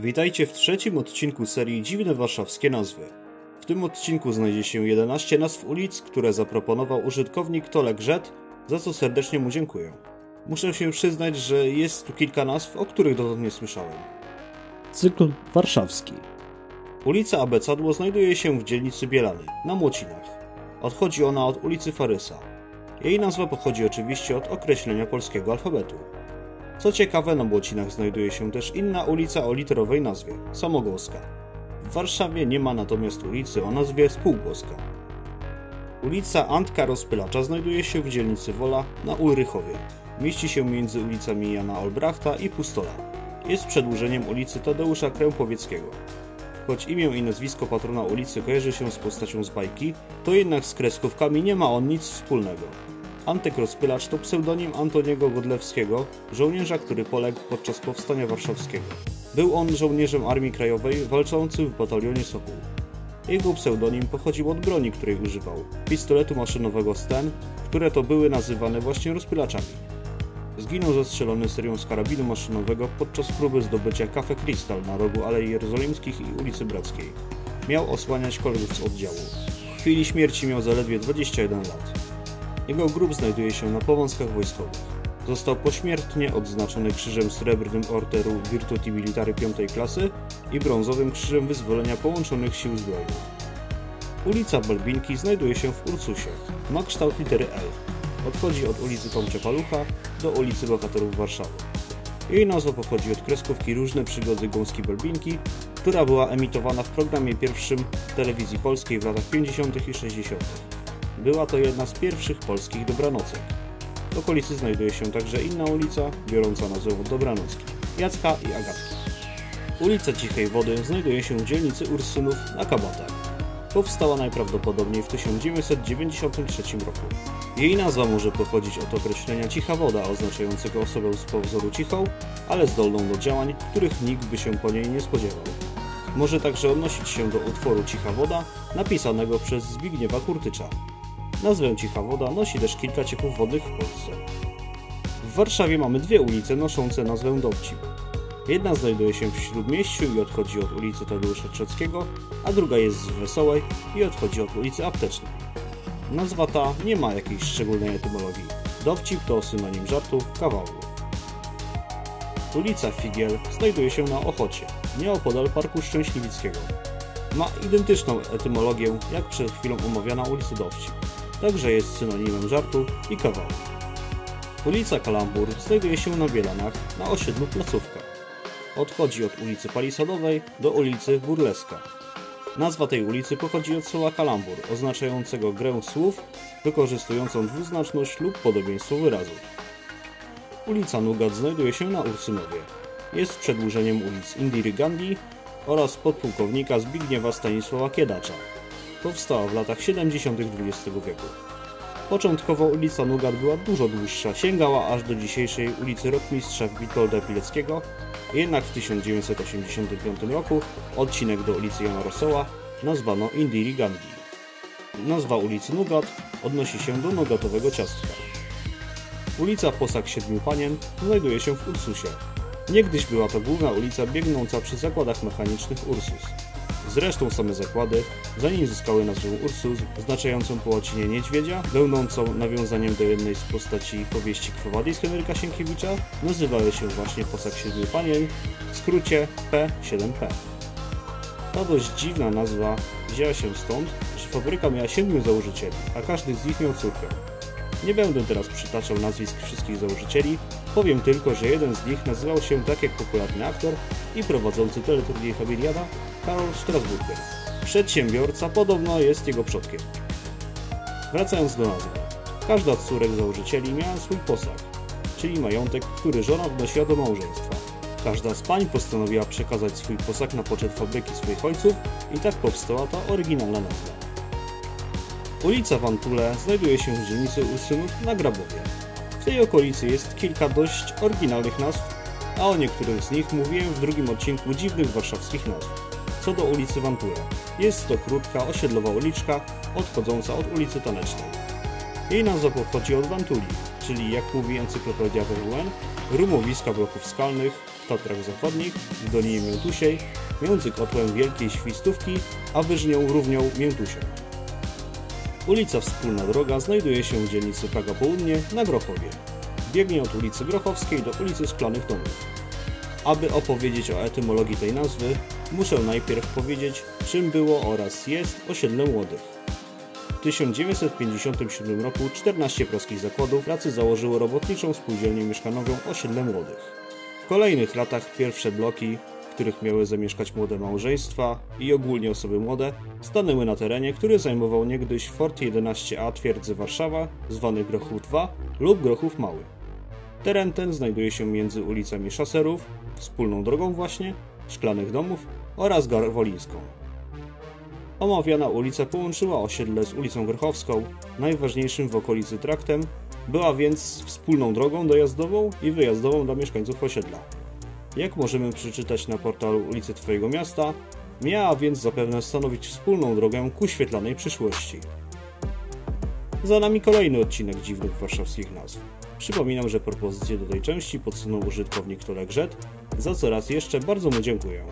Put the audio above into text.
Witajcie w trzecim odcinku serii Dziwne Warszawskie Nazwy. W tym odcinku znajdzie się 11 nazw ulic, które zaproponował użytkownik Tolek Rzet, za co serdecznie mu dziękuję. Muszę się przyznać, że jest tu kilka nazw, o których dotąd nie słyszałem. Cykl warszawski. Ulica Abecadło znajduje się w dzielnicy Bielany, na Młocinach. Odchodzi ona od ulicy Farysa. Jej nazwa pochodzi oczywiście od określenia polskiego alfabetu. Co ciekawe, na Młocinach znajduje się też inna ulica o literowej nazwie Samogłoska. W Warszawie nie ma natomiast ulicy o nazwie Spółgłoska. Ulica Antka Rozpylacza znajduje się w dzielnicy Wola na Ulrychowie. Mieści się między ulicami Jana Olbrachta i Pustola. Jest przedłużeniem ulicy Tadeusza Krępowieckiego. Choć imię i nazwisko patrona ulicy kojarzy się z postacią z bajki, to jednak z kreskówkami nie ma on nic wspólnego. Antek Rozpylacz to pseudonim Antoniego Godlewskiego, żołnierza, który poległ podczas Powstania Warszawskiego. Był on żołnierzem Armii Krajowej walczącym w batalionie Sokół. Jego pseudonim pochodził od broni, której używał, pistoletu maszynowego Sten, które to były nazywane właśnie rozpylaczami. Zginął zastrzelony serią z karabinu maszynowego podczas próby zdobycia Cafe Crystal na rogu Alei Jerozolimskich i ulicy Brackiej. Miał osłaniać kolegów z oddziału. W chwili śmierci miał zaledwie 21 lat. Jego grób znajduje się na powązkach wojskowych. Został pośmiertnie odznaczony krzyżem srebrnym Orderu Virtuti Militari V klasy i brązowym krzyżem wyzwolenia połączonych sił zbrojnych. Ulica Balbinki znajduje się w Ursusie. Ma kształt litery L. Odchodzi od ulicy Tomcze Palucha do ulicy Bohaterów Warszawy. Jej nazwa pochodzi od kreskówki Różne przygody Gąski Balbinki, która była emitowana w programie pierwszym telewizji polskiej w latach 50. i 60. Była to jedna z pierwszych polskich dobranocek. W okolicy znajduje się także inna ulica, biorąca nazwę od Dobranocki, Jacka i Agatki. Ulica Cichej Wody znajduje się w dzielnicy Ursynów na Kabatach. Powstała najprawdopodobniej w 1993 roku. Jej nazwa może pochodzić od określenia cicha woda, oznaczającego osobę z powozu cichą, ale zdolną do działań, których nikt by się po niej nie spodziewał. Może także odnosić się do utworu Cicha Woda, napisanego przez Zbigniewa Kurtycza. Nazwę Cicha Woda nosi też kilka cieków wodnych w Polsce. W Warszawie mamy dwie ulice noszące nazwę Dowcip. Jedna znajduje się w Śródmieściu i odchodzi od ulicy Tadeusza Trzeckiego, a druga jest w Wesołej i odchodzi od ulicy Aptecznej. Nazwa ta nie ma jakiejś szczególnej etymologii. Dowcip to synonim żartu, kawału. Ulica Figiel znajduje się na Ochocie, nieopodal Parku Szczęśliwickiego. Ma identyczną etymologię jak przed chwilą omawiana ulica Dowcip także jest synonimem żartu i kawału. Ulica Kalambur znajduje się na Bielanach na osiedlu Placówka. Odchodzi od ulicy Palisadowej do ulicy Burleska. Nazwa tej ulicy pochodzi od słowa kalambur, oznaczającego grę słów wykorzystującą dwuznaczność lub podobieństwo wyrazów. Ulica Nugat znajduje się na Ursynowie. Jest przedłużeniem ulic Indiry Gandhi oraz podpułkownika Zbigniewa Stanisława Kiedacza, powstała w latach 70. XX wieku. Początkowo ulica Nugat była dużo dłuższa, sięgała aż do dzisiejszej ulicy Rotmistrza Witolda Pileckiego, jednak w 1985 roku odcinek do ulicy Jana Rosoła nazwano Indiri Gandhi. Nazwa ulicy Nugat odnosi się do nugatowego ciastka. Ulica Posag Siedmiu Panien znajduje się w Ursusie. Niegdyś była to główna ulica biegnąca przy zakładach mechanicznych Ursus. Zresztą same zakłady, zanim zyskały nazwę Ursus, oznaczającą po łacinie niedźwiedzia, będącą nawiązaniem do jednej z postaci powieści Kwowadis Henryka Sienkiewicza, nazywały się właśnie Posag Siedmiu Panien, w skrócie P7P. Ta dość dziwna nazwa wzięła się stąd, że fabryka miała siedmiu założycieli, a każdy z nich miał córkę. Nie będę teraz przytaczał nazwisk wszystkich założycieli, powiem tylko, że jeden z nich nazywał się tak jak popularny aktor i prowadzący teleturniej Familiada Karol Strasburger. Przedsiębiorca podobno jest jego przodkiem. Wracając do nazwy. Każda z córek założycieli miała swój posag, czyli majątek, który żona wnosiła do małżeństwa. Każda z pań postanowiła przekazać swój posag na poczet fabryki swoich ojców i tak powstała ta oryginalna nazwa. Ulica Wantule znajduje się w dzielnicy Ursynów na Grabowie. Tej okolicy jest kilka dość oryginalnych nazw, a o niektórych z nich mówiłem w drugim odcinku dziwnych warszawskich nazw. Co do ulicy Wantule, jest to krótka osiedlowa uliczka odchodząca od ulicy Tanecznej. Jej nazwa pochodzi od Wantuli, czyli jak mówi encyklopedia WWN, rumowiska bloków skalnych, w Tatrach Zachodnich, w Dolinie Miętusiej, między kotłem Wielkiej Świstówki a wyżnią Równią Miętusią. Ulica Wspólna Droga znajduje się w dzielnicy Praga Południe na Grochowie. Biegnie od ulicy Grochowskiej do ulicy Szklanych Domów. Aby opowiedzieć o etymologii tej nazwy, muszę najpierw powiedzieć, czym było oraz jest osiedle młodych. W 1957 roku 14 polskich zakładów pracy założyło robotniczą spółdzielnię mieszkanową Osiedle Młodych. W kolejnych latach pierwsze bloki, których miały zamieszkać młode małżeństwa i ogólnie osoby młode, stanęły na terenie, który zajmował niegdyś Fort 11A twierdzy Warszawa, zwany Grochów 2 lub Grochów Mały. Teren ten znajduje się między ulicami Szaserów, wspólną drogą właśnie, Szklanych Domów oraz Garwolińską. Omawiana ulica połączyła osiedle z ulicą Grochowską, najważniejszym w okolicy traktem, była więc wspólną drogą dojazdową i wyjazdową dla mieszkańców osiedla. Jak możemy przeczytać na portalu ulicy Twojego Miasta, miała więc zapewne stanowić wspólną drogę ku świetlanej przyszłości. Za nami kolejny odcinek dziwnych warszawskich nazw. Przypominam, że propozycję do tej części podsunął użytkownik Tolegrzet, za co raz jeszcze bardzo mu dziękuję.